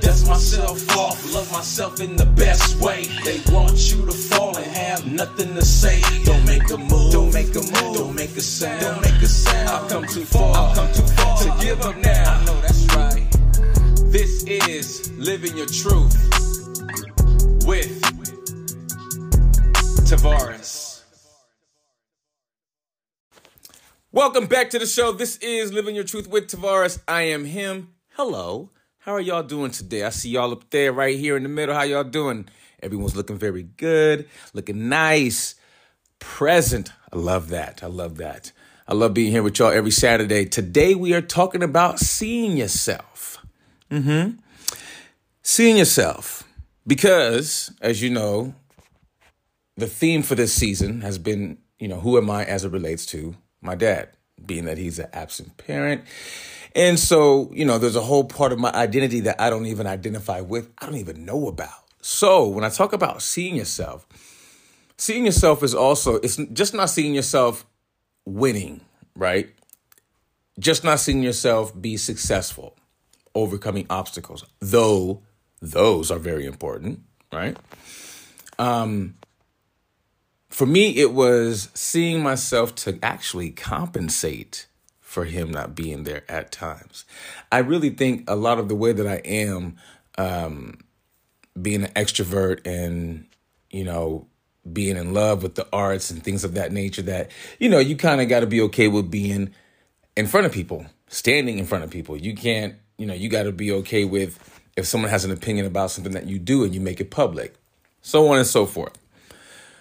Dust myself off, love myself in the best way. They want you to fall and have nothing to say. Don't make a move, don't make a move, don't make a sound, don't make a sound. I've come too far, I've come too far to give up now. I know that's right. This is Living Your Truth with Tavares. Welcome back to the show. This is Living Your Truth with Tavares. I am him. Hello. How are y'all doing today? I see y'all up there right here in the middle. How y'all doing? Everyone's looking very good, looking nice, present. I love that. I love that. I love being here with y'all every Saturday. Today we are talking about seeing yourself. Mm-hmm. Seeing yourself. Because, as you know, the theme for this season has been, you know, who am I as it relates to my dad, being that he's an absent parent. And so, you know, there's a whole part of my identity that I don't even identify with, I don't even know about. So when I talk about seeing yourself, seeing yourself is also, it's just not seeing yourself winning, right? Just not seeing yourself be successful overcoming obstacles, though those are very important, right? Um, for me, it was seeing myself to actually compensate for him not being there at times. I really think a lot of the way that I am, um, being an extrovert and, you know, being in love with the arts and things of that nature, that, you know, you kind of got to be okay with being in front of people, standing in front of people. You can't you know, you got to be okay with if someone has an opinion about something that you do and you make it public, so on and so forth.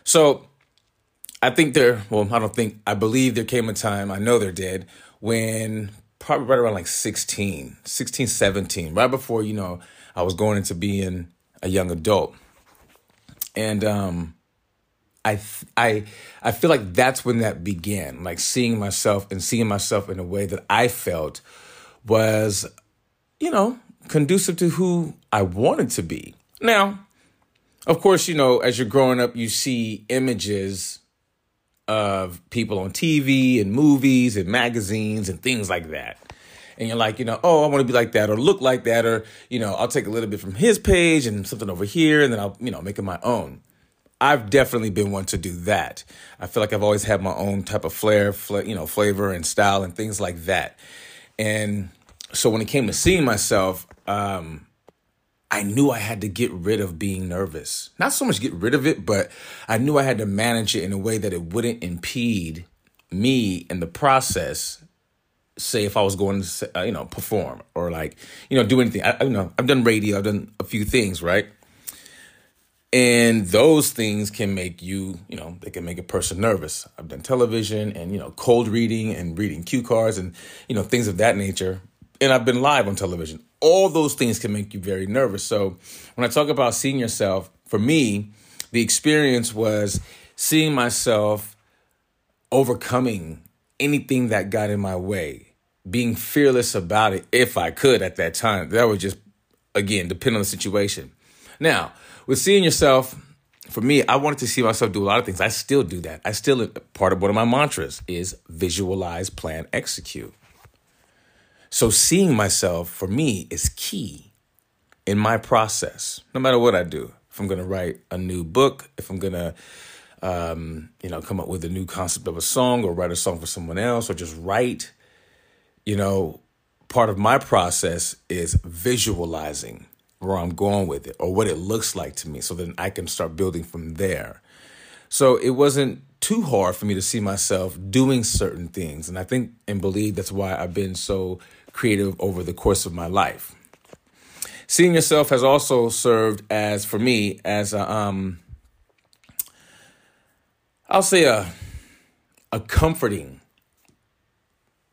So I think there, well, I don't think, I believe there came a time, I know they're dead, when probably right around like 16, 16, 17, right before, you know, I was going into being a young adult. And, um, I, I, I feel like that's when that began, like seeing myself and seeing myself in a way that I felt was you know, conducive to who I wanted to be. Now, of course, you know, as you're growing up, you see images of people on TV and movies and magazines and things like that. And you're like, you know, oh, I want to be like that or look like that, or, you know, I'll take a little bit from his page and something over here, and then I'll, you know, make it my own. I've definitely been one to do that. I feel like I've always had my own type of flair, you know, flavor and style and things like that. And so when it came to seeing myself, um, I knew I had to get rid of being nervous. Not so much get rid of it, but I knew I had to manage it in a way that it wouldn't impede me in the process. Say if I was going to, uh, you know, perform or like, you know, do anything. I, you know, I've done radio, I've done a few things, right? And those things can make you, you know, they can make a person nervous. I've done television and, you know, cold reading and reading cue cards and, you know, things of that nature and I've been live on television. All those things can make you very nervous. So when I talk about seeing yourself, for me, the experience was seeing myself overcoming anything that got in my way, being fearless about it if I could at that time. That would just, again, depend on the situation. Now, with seeing yourself, for me, I wanted to see myself do a lot of things. I still do that. I still, part of one of my mantras is visualize, plan, execute. So seeing myself for me is key in my process, no matter what I do. If I'm going to write a new book, if I'm going to, um, you know, come up with a new concept of a song or write a song for someone else or just write, you know, part of my process is visualizing where I'm going with it or what it looks like to me so then I can start building from there. So it wasn't too hard for me to see myself doing certain things. And I think and believe that's why I've been so creative over the course of my life. Seeing yourself has also served as, for me, as a, um, I'll say a, a comforting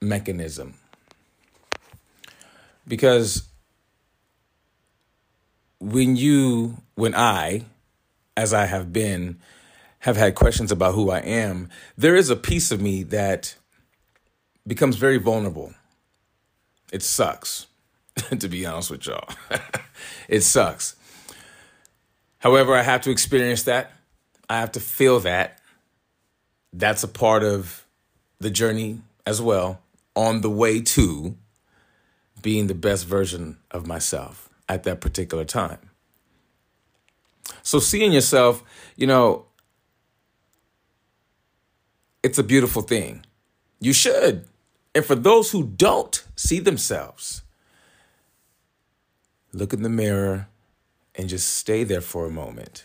mechanism. Because when you, when I as I have been, have had questions about who I am, there is a piece of me that becomes very vulnerable. It sucks, to be honest with y'all. it sucks. However, I have to experience that. I have to feel that. That's a part of the journey as well on the way to being the best version of myself at that particular time. So, seeing yourself, you know, it's a beautiful thing. You should. And for those who don't see themselves, look in the mirror and just stay there for a moment.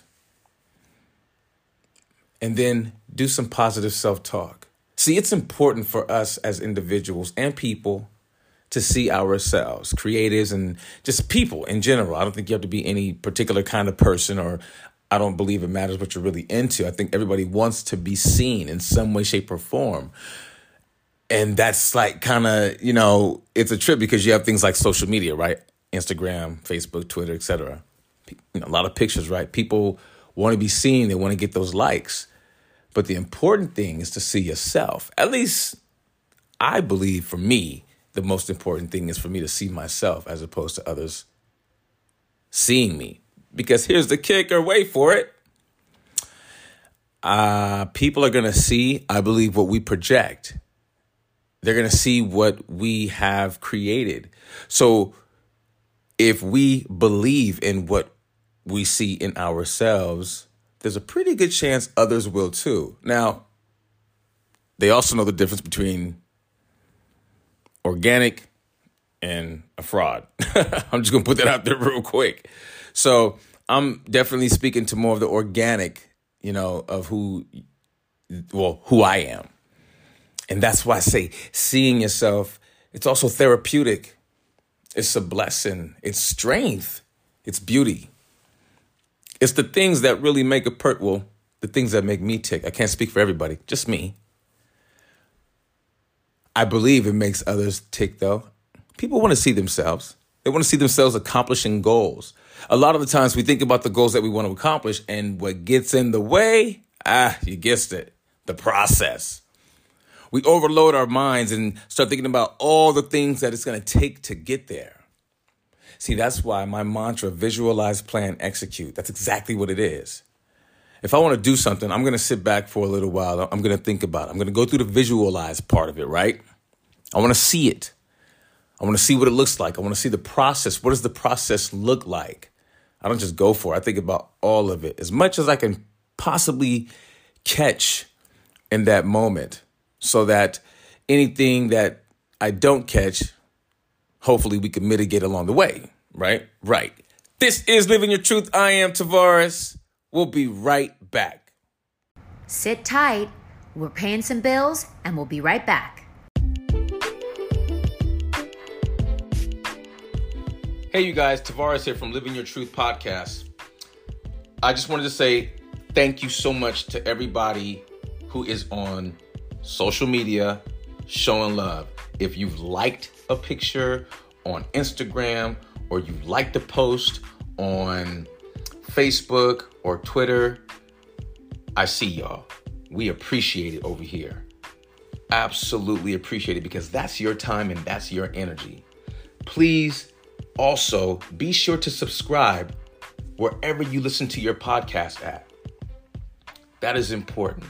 And then do some positive self talk. See, it's important for us as individuals and people to see ourselves, creatives and just people in general. I don't think you have to be any particular kind of person or I don't believe it matters what you're really into. I think everybody wants to be seen in some way, shape, or form. And that's like kind of, you know, it's a trip because you have things like social media, right? Instagram, Facebook, Twitter, etc. You know, a lot of pictures, right? People want to be seen, they want to get those likes. But the important thing is to see yourself. At least I believe for me, the most important thing is for me to see myself as opposed to others seeing me. Because here's the kicker wait for it. Uh, people are going to see, I believe, what we project. They're going to see what we have created. So if we believe in what we see in ourselves, there's a pretty good chance others will too. Now, they also know the difference between organic and a fraud. I'm just going to put that out there real quick. So I'm definitely speaking to more of the organic, you know, of who, well, who I am. And that's why I say seeing yourself, it's also therapeutic. It's a blessing. It's strength. It's beauty. It's the things that really make a per well, the things that make me tick. I can't speak for everybody, just me. I believe it makes others tick, though. People want to see themselves. They want to see themselves accomplishing goals. A lot of the times we think about the goals that we want to accomplish, and what gets in the way, ah, you guessed it, the process. We overload our minds and start thinking about all the things that it's going to take to get there. See, that's why my mantra visualize, plan, execute. That's exactly what it is. If I want to do something, I'm going to sit back for a little while. I'm going to think about it. I'm going to go through the visualize part of it, right? I want to see it. I want to see what it looks like. I want to see the process. What does the process look like? I don't just go for it. I think about all of it as much as I can possibly catch in that moment so that anything that I don't catch, hopefully we can mitigate along the way, right? Right. This is Living Your Truth. I am Tavares. We'll be right back. Sit tight. We're paying some bills and we'll be right back. Hey, you guys, Tavares here from Living Your Truth podcast. I just wanted to say thank you so much to everybody who is on social media showing love. If you've liked a picture on Instagram or you liked a post on Facebook or Twitter, I see y'all. We appreciate it over here. Absolutely appreciate it because that's your time and that's your energy. Please also be sure to subscribe wherever you listen to your podcast at. That is important.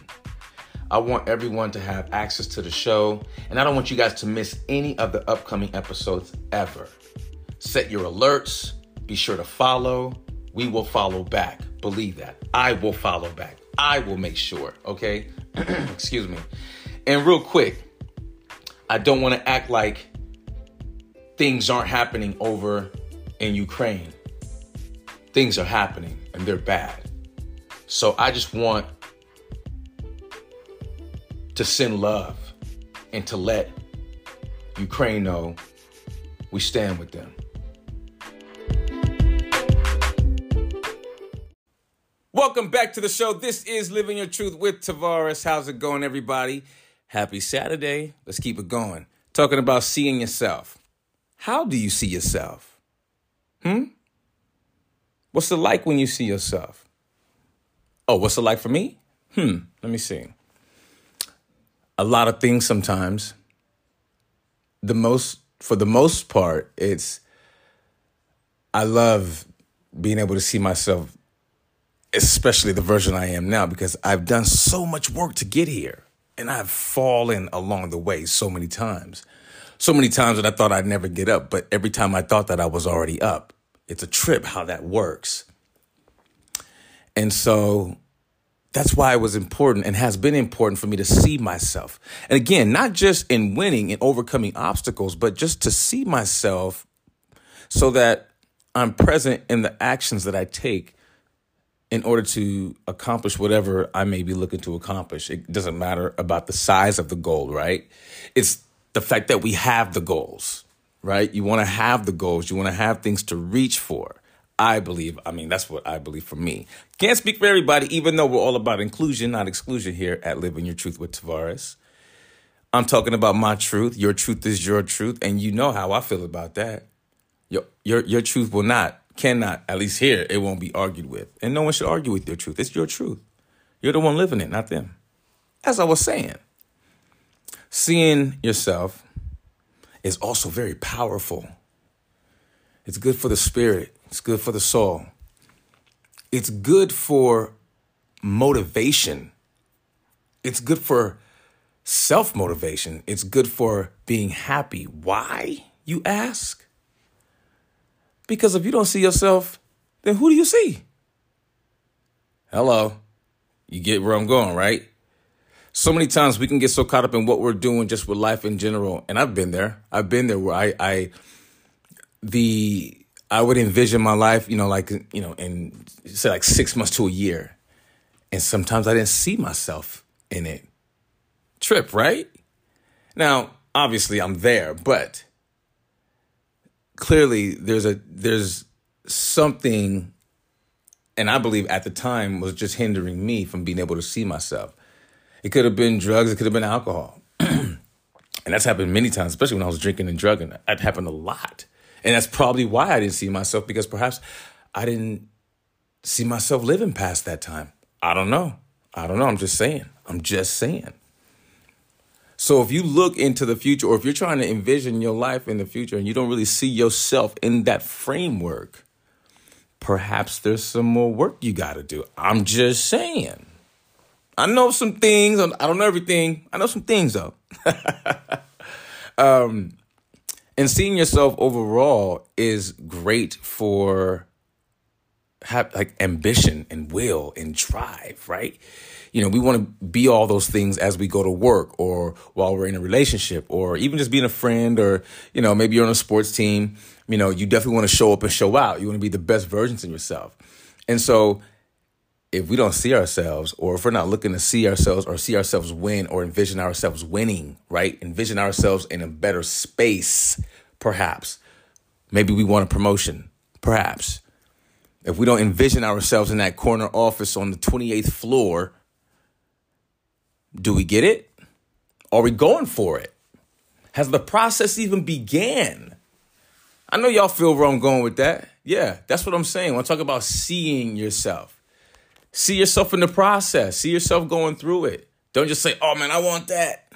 I want everyone to have access to the show, and I don't want you guys to miss any of the upcoming episodes ever. Set your alerts, be sure to follow. We will follow back. Believe that. I will follow back. I will make sure, okay? Excuse me. And real quick, I don't want to act like things aren't happening over in Ukraine. Things are happening and they're bad. So I just want to send love and to let Ukraine know we stand with them. Welcome back to the show. This is Living Your Truth with Tavares. How's it going, everybody? Happy Saturday. Let's keep it going. Talking about seeing yourself. How do you see yourself? Hmm? What's it like when you see yourself? Oh, what's it like for me? Hmm, let me see. A lot of things sometimes. The most, for the most part, it's, I love being able to see myself, especially the version I am now, because I've done so much work to get here and I've fallen along the way so many times. So many times that I thought I'd never get up, but every time I thought that I was already up. It's a trip how that works. And so that's why it was important and has been important for me to see myself. And again, not just in winning and overcoming obstacles, but just to see myself so that I'm present in the actions that I take in order to accomplish whatever I may be looking to accomplish. It doesn't matter about the size of the goal, right? It's the fact that we have the goals, right? You want to have the goals, you want to have things to reach for. I believe, I mean, that's what I believe for me. Can't speak for everybody, even though we're all about inclusion, not exclusion here at Living Your Truth with Tavares. I'm talking about my truth. Your truth is your truth, and you know how I feel about that. Your your your truth will not, cannot, at least here, it won't be argued with. And no one should argue with your truth. It's your truth. You're the one living it, not them. As I was saying, seeing yourself is also very powerful. It's good for the spirit. It's good for the soul. It's good for motivation. It's good for self motivation. It's good for being happy. Why, you ask? Because if you don't see yourself, then who do you see? Hello. You get where I'm going, right? So many times we can get so caught up in what we're doing just with life in general. And I've been there. I've been there where I, I the I would envision my life, you know, like you know, in say like six months to a year, and sometimes I didn't see myself in it. Trip, right? Now, obviously, I'm there, but clearly, there's a there's something, and I believe at the time was just hindering me from being able to see myself. It could have been drugs. It could have been alcohol, and that's happened many times, especially when I was drinking and drugging. That happened a lot. And that's probably why I didn't see myself because perhaps I didn't see myself living past that time. I don't know. I don't know. I'm just saying. I'm just saying. So if you look into the future or if you're trying to envision your life in the future and you don't really see yourself in that framework, perhaps there's some more work you got to do. I'm just saying. I know some things. I don't know everything. I know some things though. um, and seeing yourself overall is great for have like ambition and will and drive, right? You know, we want to be all those things as we go to work or while we're in a relationship or even just being a friend or, you know, maybe you're on a sports team. You know, you definitely want to show up and show out. You want to be the best versions of yourself. And so if we don't see ourselves or if we're not looking to see ourselves or see ourselves win or envision ourselves winning, right? Envision ourselves in a better space, perhaps. Maybe we want a promotion, perhaps. If we don't envision ourselves in that corner office on the 28th floor, do we get it? Are we going for it? Has the process even began? I know y'all feel where I'm going with that. Yeah, that's what I'm saying. When I talk about seeing yourself. See yourself in the process. See yourself going through it. Don't just say, oh man, I want that.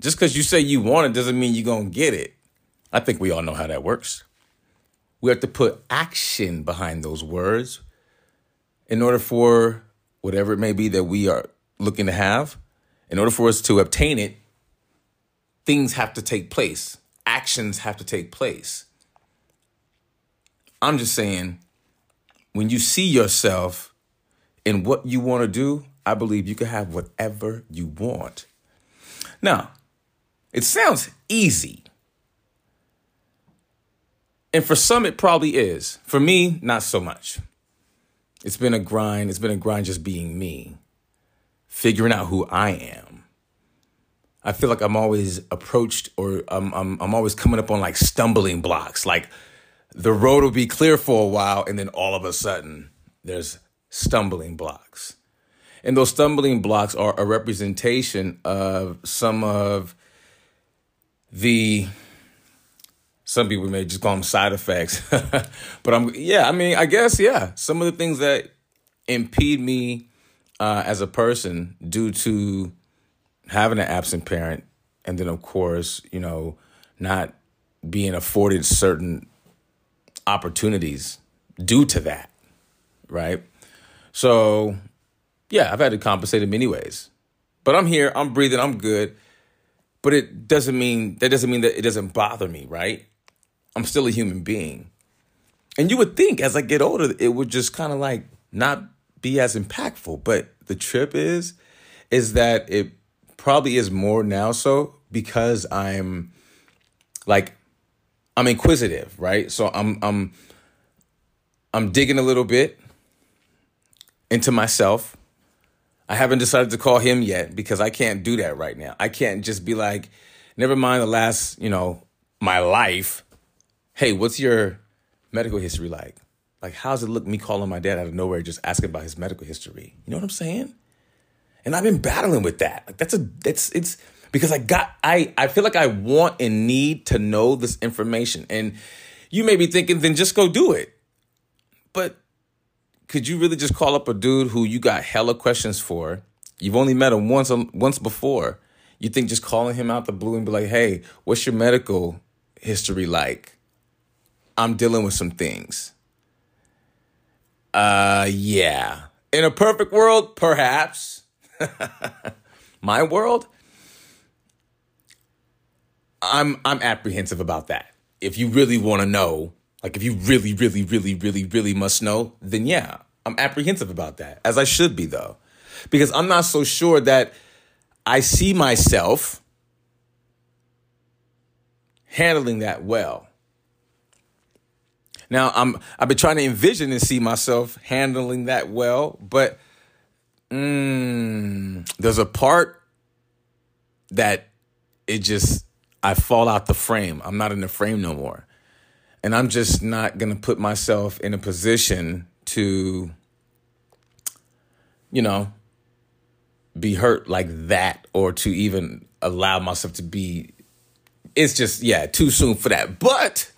Just because you say you want it doesn't mean you're going to get it. I think we all know how that works. We have to put action behind those words in order for whatever it may be that we are looking to have. In order for us to obtain it, things have to take place, actions have to take place. I'm just saying, when you see yourself in what you want to do, I believe you can have whatever you want. Now, it sounds easy. And for some, it probably is. For me, not so much. It's been a grind. It's been a grind just being me, figuring out who I am. I feel like I'm always approached or I'm, I'm, I'm always coming up on like stumbling blocks. Like the road will be clear for a while, and then all of a sudden, there's stumbling blocks. And those stumbling blocks are a representation of some of the some people may just call them side effects. but I'm yeah, I mean, I guess yeah, some of the things that impede me uh, as a person due to having an absent parent, and then of course, you know, not being afforded certain opportunities due to that, right? So, yeah, I've had to compensate in many ways, but I'm here, I'm breathing, I'm good. But it doesn't mean that doesn't mean that it doesn't bother me, right? I'm still a human being. And you would think as I get older, it would just kind of like not be as impactful. But the trip is, is that it probably is more now so because I'm like I'm inquisitive, right? So I'm I'm I'm digging a little bit into myself. I haven't decided to call him yet because I can't do that right now. I can't just be like, never mind the last, you know, my life. Hey, what's your medical history like? Like, how's it look me calling my dad out of nowhere, just asking about his medical history? You know what I'm saying? And I've been battling with that. Like, that's a, that's, it's because I got, I, I feel like I want and need to know this information. And you may be thinking, then just go do it. But could you really just call up a dude who you got hella questions for? You've only met him once once before. You think just calling him out the blue and be like, "Hey, what's your medical history like?" I'm dealing with some things. Uh yeah. In a perfect world, perhaps. My world, I'm I'm apprehensive about that. If you really want to know like if you really, really, really, really, really must know, then yeah, I'm apprehensive about that, as I should be though, because I'm not so sure that I see myself handling that well. Now I'm I've been trying to envision and see myself handling that well, but mm, there's a part that it just I fall out the frame. I'm not in the frame no more. And I'm just not going to put myself in a position to, you know, be hurt like that or to even allow myself to be. It's just, yeah, too soon for that. But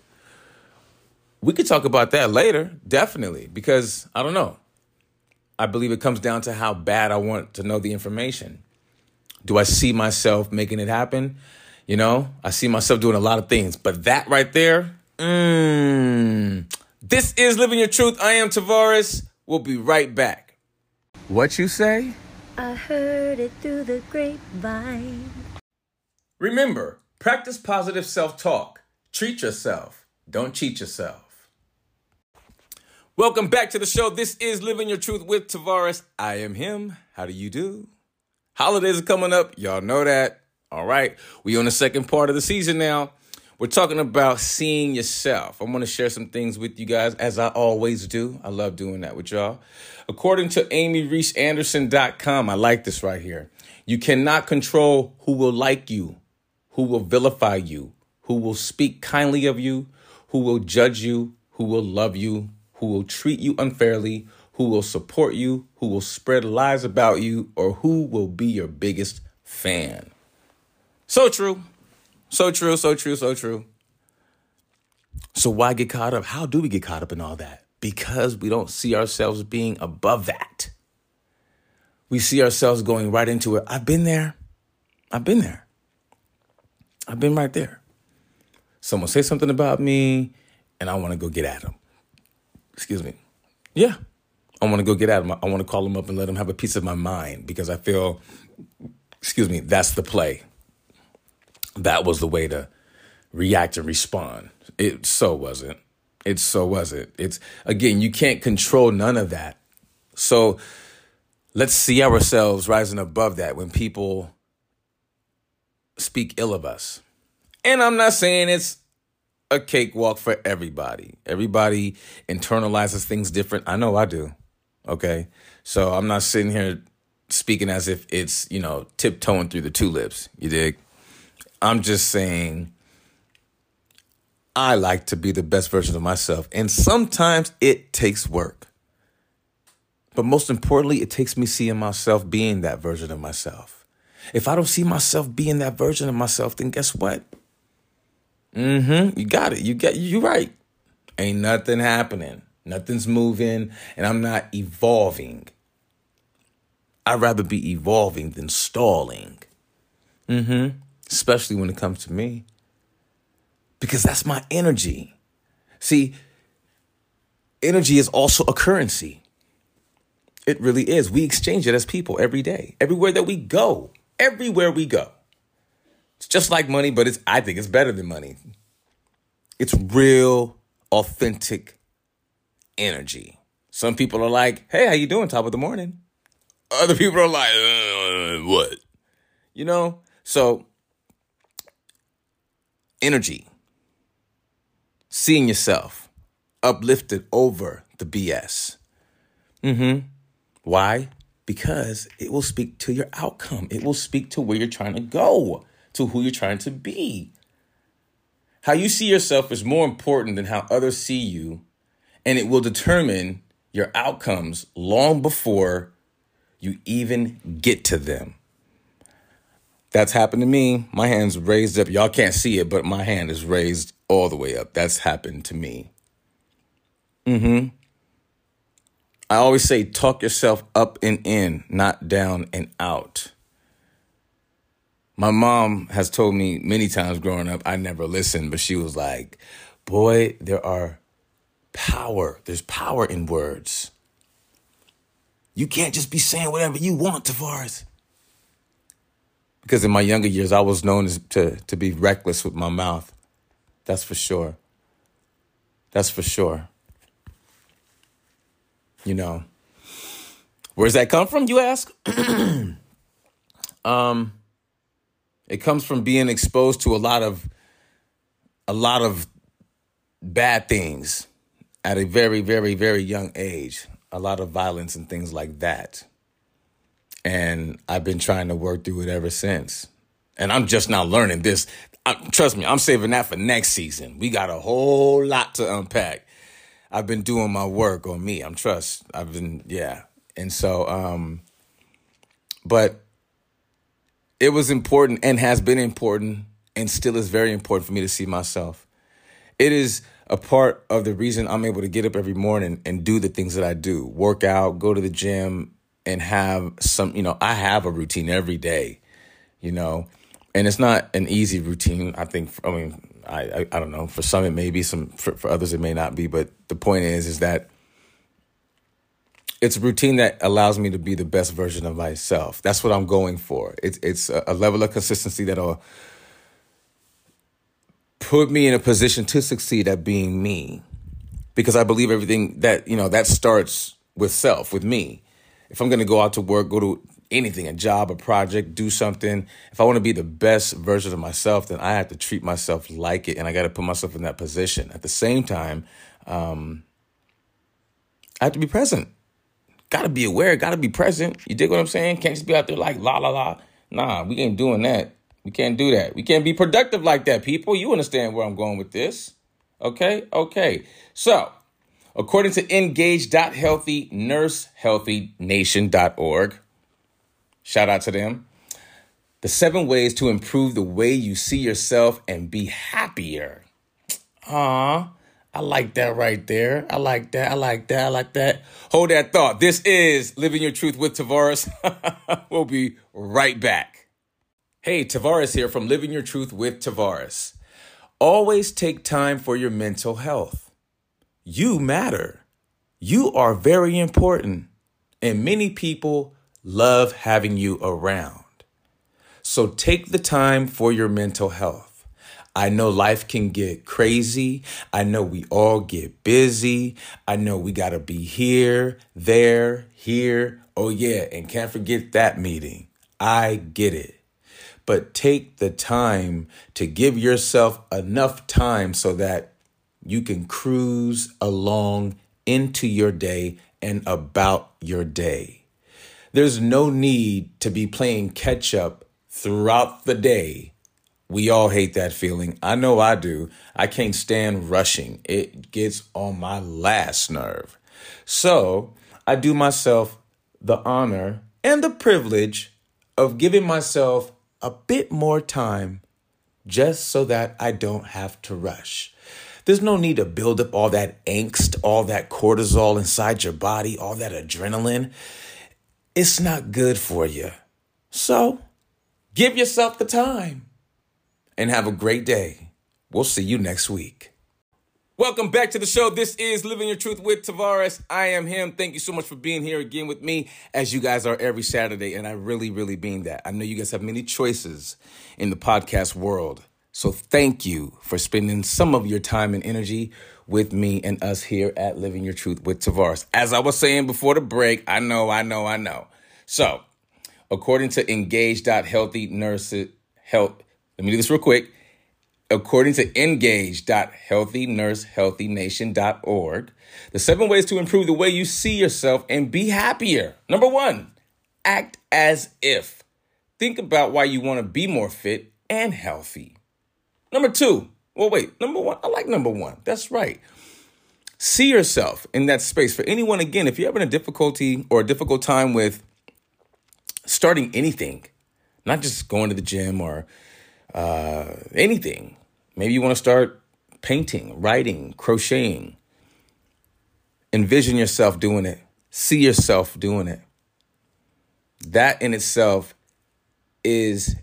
we could talk about that later, definitely, because I don't know. I believe it comes down to how bad I want to know the information. Do I see myself making it happen? You know, I see myself doing a lot of things, but that right there, Mmm. This is Living Your Truth. I am Tavares. We'll be right back. What you say? I heard it through the grapevine. Remember, practice positive self talk. Treat yourself. Don't cheat yourself. Welcome back to the show. This is Living Your Truth with Tavares. I am him. How do you do? Holidays are coming up. Y'all know that. All right. We on the second part of the season now. We're talking about seeing yourself. I want to share some things with you guys, as I always do. I love doing that with y'all. According to AmyReesAnderson.com, I like this right here. You cannot control who will like you, who will vilify you, who will speak kindly of you, who will judge you, who will love you, who will treat you unfairly, who will support you, who will spread lies about you, or who will be your biggest fan. So true. So true, so true, so true. So why get caught up? How do we get caught up in all that? Because we don't see ourselves being above that. We see ourselves going right into it. I've been there. I've been there. I've been right there. Someone say something about me, and I want to go get at them. Excuse me. Yeah, I want to go get at them. I want to call them up and let them have a piece of my mind because I feel, excuse me, that's the play that was the way to react and respond. It so wasn't. It so wasn't. It's again, you can't control none of that. So let's see ourselves rising above that when people speak ill of us. And I'm not saying it's a cakewalk for everybody. Everybody internalizes things different. I know I do. Okay. So I'm not sitting here speaking as if it's, you know, tiptoeing through the tulips. You dig? I'm just saying I like to be the best version of myself. And sometimes it takes work. But most importantly, it takes me seeing myself being that version of myself. If I don't see myself being that version of myself, then guess what? Mm-hmm. You got it. You get you right. Ain't nothing happening. Nothing's moving, and I'm not evolving. I'd rather be evolving than stalling. Mm-hmm. Especially when it comes to me. Because that's my energy. See, energy is also a currency. It really is. We exchange it as people every day, everywhere that we go, everywhere we go. It's just like money, but it's I think it's better than money. It's real, authentic energy. Some people are like, "Hey, how you doing? Top of the morning." Other people are like, uh, "What?" You know. So, energy, seeing yourself uplifted over the BS. Mm-hmm. Why? Because it will speak to your outcome. It will speak to where you're trying to go, to who you're trying to be. How you see yourself is more important than how others see you, and it will determine your outcomes long before you even get to them. That's happened to me. My hand's raised up. Y'all can't see it, but my hand is raised all the way up. That's happened to me. Mm-hmm. I always say talk yourself up and in, not down and out. My mom has told me many times growing up, I never listened, but she was like, Boy, there are power. There's power in words. You can't just be saying whatever you want, Tavares. Because in my younger years, I was known as, to, to be reckless with my mouth. That's for sure. That's for sure. You know, where's that come from, you ask? um, it comes from being exposed to a lot of a lot of bad things at a very, very, very young age. A lot of violence and things like that. And I've been trying to work through it ever since. And I'm just now learning this. I, trust me, I'm saving that for next season. We got a whole lot to unpack. I've been doing my work on me. I'm trust. I've been yeah. And so um but it was important and has been important and still is very important for me to see myself. It is a part of the reason I'm able to get up every morning and do the things that I do. Work out, go to the gym and have some, you know, I have a routine every day, you know. And it's not an easy routine. I think I mean I, I, I don't know. For some, it may be. Some for, for others, it may not be. But the point is, is that it's a routine that allows me to be the best version of myself. That's what I'm going for. It's it's a, a level of consistency that'll put me in a position to succeed at being me, because I believe everything that you know that starts with self, with me. If I'm going to go out to work, go to anything, a job, a project, do something, if I want to be the best version of myself, then I have to treat myself like it and I got to put myself in that position. At the same time, um, I have to be present. Got to be aware, got to be present. You dig what I'm saying? Can't just be out there like la la la. Nah, we ain't doing that. We can't do that. We can't be productive like that, people. You understand where I'm going with this. Okay? Okay. So, according to engage.healthy, nursehealthynation.org, Shout out to them. The seven ways to improve the way you see yourself and be happier. Ah, I like that right there. I like that. I like that. I like that. Hold that thought. This is Living Your Truth with Tavares. we'll be right back. Hey, Tavares here from Living Your Truth with Tavares. Always take time for your mental health. You matter. You are very important. And many people love having you around. So take the time for your mental health. I know life can get crazy. I know we all get busy. I know we got to be here, there, here. Oh, yeah. And can't forget that meeting. I get it. But take the time to give yourself enough time so that you can cruise along into your day and about your day. There's no need to be playing catch up throughout the day. We all hate that feeling. I know I do. I can't stand rushing, it gets on my last nerve. So I do myself the honor and the privilege of giving myself a bit more time just so that I don't have to rush. There's no need to build up all that angst, all that cortisol inside your body, all that adrenaline. It's not good for you. So give yourself the time and have a great day. We'll see you next week. Welcome back to the show. This is Living Your Truth with Tavares. I am him. Thank you so much for being here again with me, as you guys are every Saturday. And I really, really mean that. I know you guys have many choices in the podcast world. So thank you for spending some of your time and energy with me and us here at Living Your Truth with Tavares. As I was saying before the break, I know, I know, I know. So, according to Engage.Healthy Nurses Health, let me do this real quick according to engage.healthynursehealthynation.org, the seven ways to improve the way you see yourself and be happier. Number one, act as if. Think about why you want to be more fit and healthy. Number two, well, wait, number one, I like number one. That's right. See yourself in that space. For anyone, again, if you're having a difficulty or a difficult time with starting anything, not just going to the gym or uh, anything, Maybe you want to start painting, writing, crocheting. Envision yourself doing it. See yourself doing it. That in itself is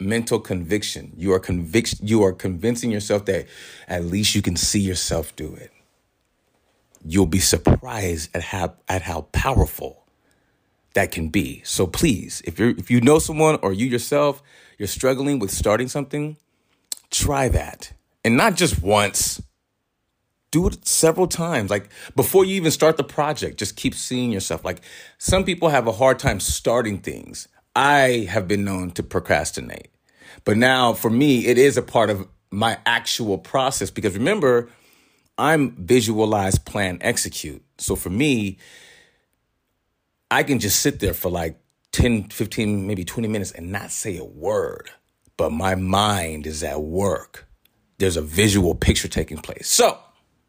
mental conviction. You are convict you are convincing yourself that at least you can see yourself do it. You'll be surprised at how at how powerful that can be. So please, if you if you know someone or you yourself, you're struggling with starting something, try that. And not just once. Do it several times. Like before you even start the project, just keep seeing yourself. Like some people have a hard time starting things. I have been known to procrastinate. But now for me, it is a part of my actual process because remember, I'm visualize, plan, execute. So for me, I can just sit there for like 10, 15, maybe 20 minutes and not say a word but my mind is at work. There's a visual picture taking place. So,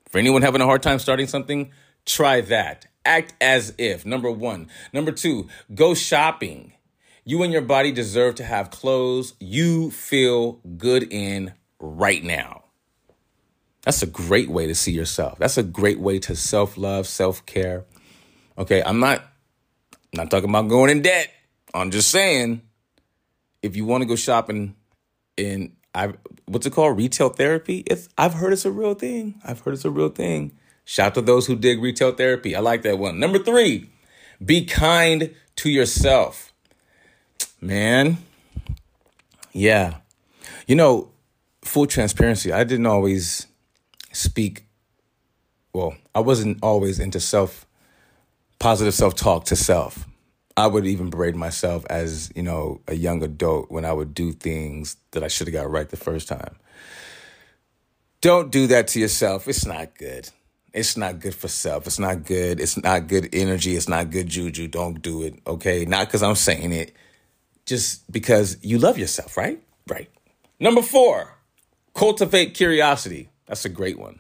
for anyone having a hard time starting something, try that. Act as if. Number one. Number two, go shopping. You and your body deserve to have clothes you feel good in right now. That's a great way to see yourself. That's a great way to self love, self care. Okay, I'm not not talking about going in debt. I'm just saying if you want to go shopping in I what's it called? Retail therapy? It's I've heard it's a real thing. I've heard it's a real thing. Shout to those who dig retail therapy. I like that one. Number three, be kind to yourself. Man, yeah. You know, full transparency, I didn't always speak, well, I wasn't always into self, positive self talk to self. I would even berate myself as, you know, a young adult when I would do things that I should have got right the first time. Don't do that to yourself. It's not good. It's not good for self. It's not good. It's not good energy. It's not good juju. Don't do it. Okay. Not because I'm saying it, just because you love yourself, right? Right. Number four, cultivate curiosity. That's a great one.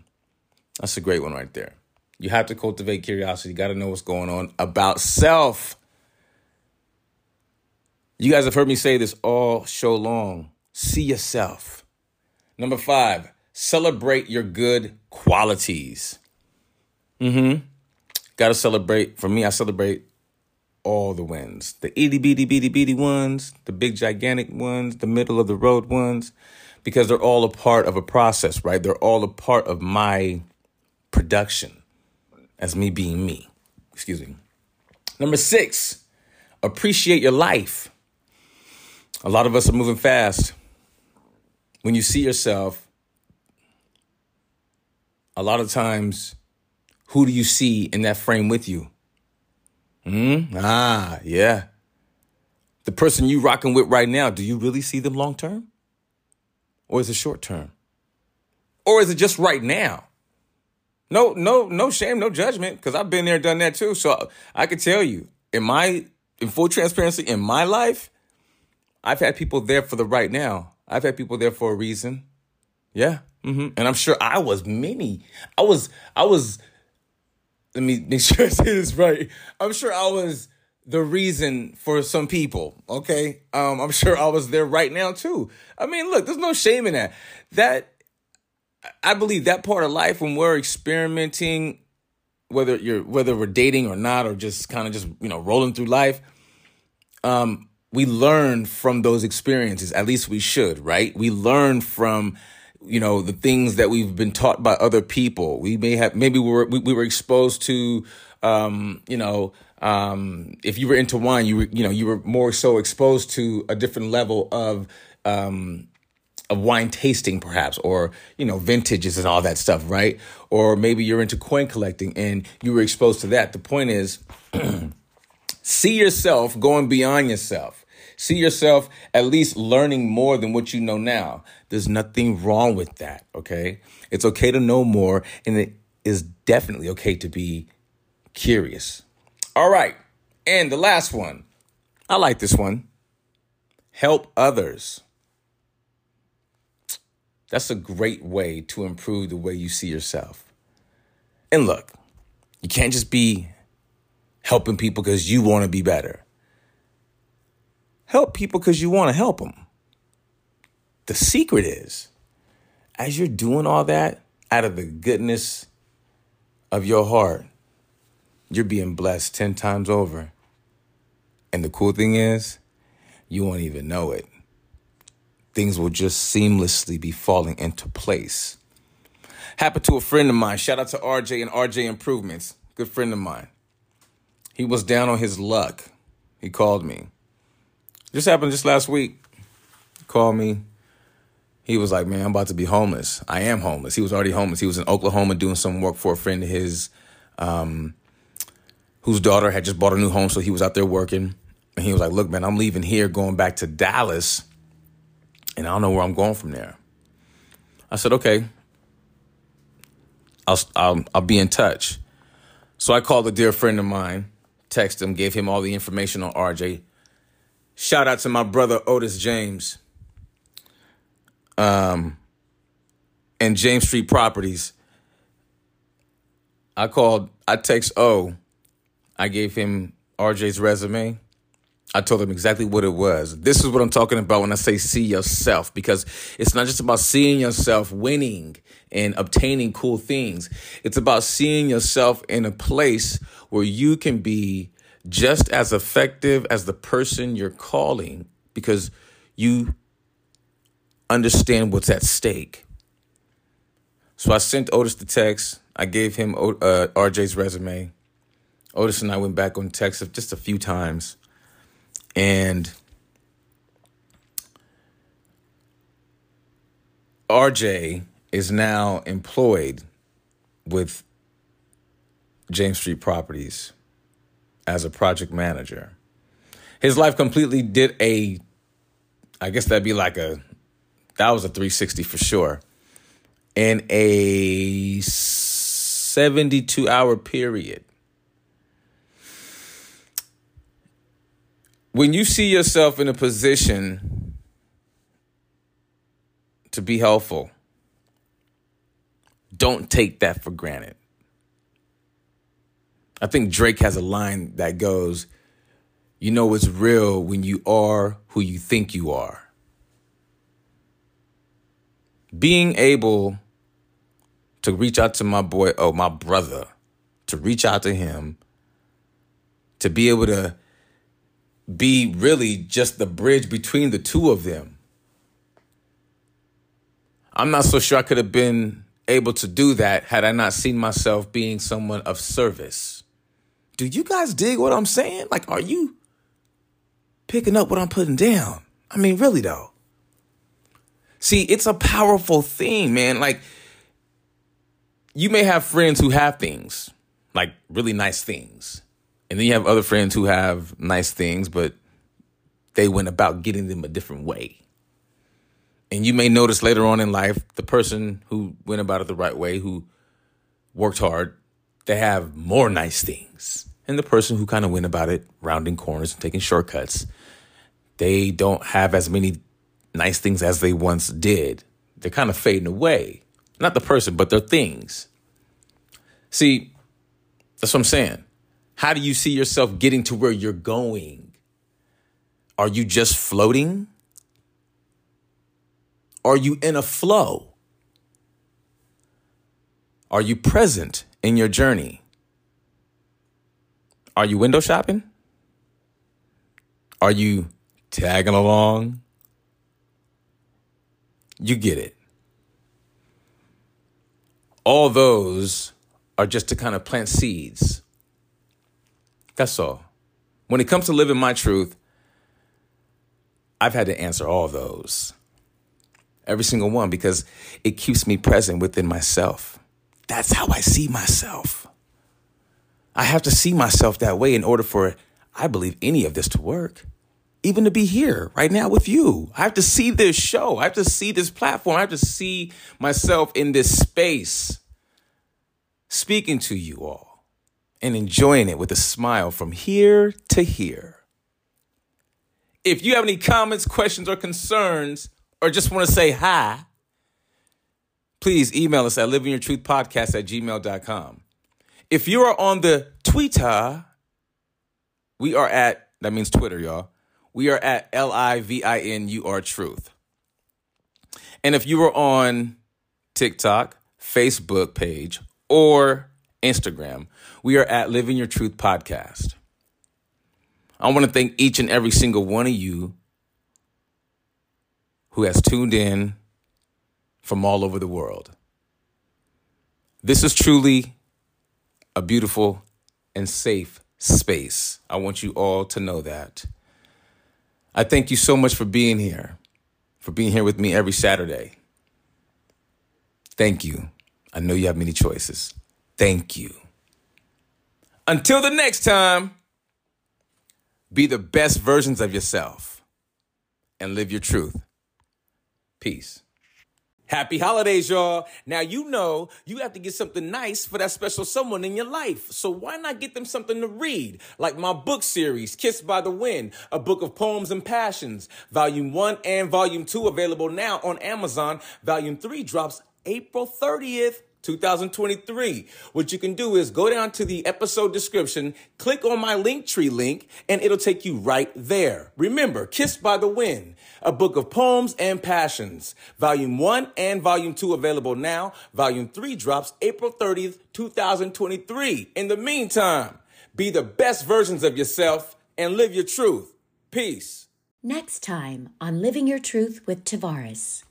That's a great one right there. You have to cultivate curiosity. You got to know what's going on about self. You guys have heard me say this all show long. See yourself. Number five, celebrate your good qualities. Mm-hmm. Gotta celebrate. For me, I celebrate all the wins. The itty bitty bitty bitty ones, the big gigantic ones, the middle of the road ones, because they're all a part of a process, right? They're all a part of my production as me being me. Excuse me. Number six, appreciate your life. A lot of us are moving fast. When you see yourself, a lot of times, who do you see in that frame with you? Hmm? Ah, yeah. The person you rocking with right now, do you really see them long term? Or is it short term? Or is it just right now? No, no, no shame, no judgment, because I've been there, done that too. So I can tell you, in my in full transparency, in my life, I've had people there for the right now. I've had people there for a reason. Yeah. Mm-hmm. And I'm sure I was many. I was, I was, let me make sure I say this right. I'm sure I was the reason for some people. Okay. Um, I'm sure I was there right now too. I mean, look, there's no shame in that. That I believe that part of life when we're experimenting, whether you're whether we're dating or not, or just kind of just you know rolling through life, um, we learn from those experiences. At least we should, right? We learn from you know the things that we've been taught by other people. We may have maybe we were we, we were exposed to um, you know um, if you were into wine, you were you know you were more so exposed to a different level of um, of wine tasting perhaps or you know vintages and all that stuff right? Or maybe you're into coin collecting and you were exposed to that. The point is see yourself going beyond yourself see yourself at least learning more than what you know now. There's nothing wrong with that okay? It's okay to know more and it is definitely okay to be curious. All right and the last one. I like this one. Help others. That's a great way to improve the way you see yourself. And look, you can't just be helping people because you want to be better. Help people because you want to help them. The secret is, as you're doing all that out of the goodness of your heart, you're being blessed 10 times over. And the cool thing is, you won't even know it things will just seamlessly be falling into place. Happened to a friend of mine. Shout out to RJ and RJ Improvements. Good friend of mine. He was down on his luck. He called me. Just happened just last week. He called me. He was like, Man, I'm about to be homeless. I am homeless. He was already homeless. He was in Oklahoma doing some work for a friend of his um, whose daughter had just bought a new home. So he was out there working. And he was like, Look, man, I'm leaving here, going back to Dallas and I don't know where I'm going from there. I said, okay, I'll, I'll, I'll be in touch. So I called a dear friend of mine, texted him, gave him all the information on RJ. Shout out to my brother Otis James, um, and James Street Properties. I called, I text O. I gave him RJ's resume. I told him exactly what it was. This is what I'm talking about when I say see yourself, because it's not just about seeing yourself winning and obtaining cool things. It's about seeing yourself in a place where you can be just as effective as the person you're calling because you understand what's at stake. So I sent Otis the text. I gave him uh, RJ's resume. Otis and I went back on text just a few times and RJ is now employed with James Street Properties as a project manager. His life completely did a, I guess that'd be like a, that was a 360 for sure. In a 72 hour period. when you see yourself in a position to be helpful, don't take that for granted. I think Drake has a line that goes, You know it's real when you are who you think you are. Being able to reach out to my boy, oh, my brother, to reach out to him, to be able to be really just the bridge between the two of them. I'm not so sure I could have been able to do that had I not seen myself being someone of service. Do you guys dig what I'm saying? Like, are you picking up what I'm putting down? I mean, really, though. See, it's a powerful thing, man. Like, you may have friends who have things, like really nice things. And then you have other friends who have nice things, but they went about getting them a different way. And you may notice later on in life, the person who went about it the right way, who worked hard, they have more nice things. And the person who kind of went about it rounding corners and taking shortcuts, they don't have as many nice things as they once did. They're kind of fading away. Not the person, but their things. See, that's what I'm saying. How do you see yourself getting to where you're going? Are you just floating? Are you in a flow? Are you present in your journey? Are you window shopping? Are you tagging along? You get it. All those are just to kind of plant seeds. That's all. When it comes to living my truth, I've had to answer all those. Every single one because it keeps me present within myself. That's how I see myself. I have to see myself that way in order for, I believe, any of this to work. Even to be here right now with you. I have to see this show. I have to see this platform. I have to see myself in this space speaking to you all and enjoying it with a smile from here to here. If you have any comments, questions, or concerns, or just want to say hi, please email us at livingyourtruthpodcast at gmail.com. If you are on the Twitter, we are at, that means Twitter, y'all. We are at L I V I N U R Truth. And if you are on TikTok, Facebook page, or Instagram, we are at Living Your Truth Podcast. I want to thank each and every single one of you who has tuned in from all over the world. This is truly a beautiful and safe space. I want you all to know that. I thank you so much for being here, for being here with me every Saturday. Thank you. I know you have many choices. Thank you. Until the next time, be the best versions of yourself and live your truth. Peace. Happy holidays, y'all. Now, you know you have to get something nice for that special someone in your life. So, why not get them something to read? Like my book series, Kissed by the Wind, a book of poems and passions. Volume 1 and Volume 2 available now on Amazon. Volume 3 drops April 30th. 2023. What you can do is go down to the episode description, click on my Linktree link, and it'll take you right there. Remember, Kissed by the Wind, a book of poems and passions. Volume 1 and Volume 2 available now. Volume 3 drops April 30th, 2023. In the meantime, be the best versions of yourself and live your truth. Peace. Next time on Living Your Truth with Tavares.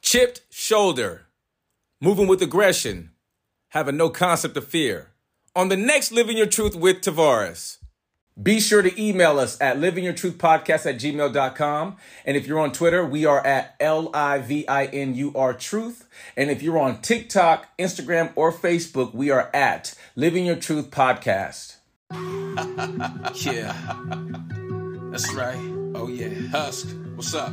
Chipped shoulder. Moving with aggression. Having no concept of fear. On the next Living Your Truth with Tavares. Be sure to email us at livingyourtruthpodcast at gmail.com. And if you're on Twitter, we are at L I V I N U R Truth. And if you're on TikTok, Instagram, or Facebook, we are at Living Your Truth Podcast. Yeah. That's right. Oh, yeah. Husk, what's up?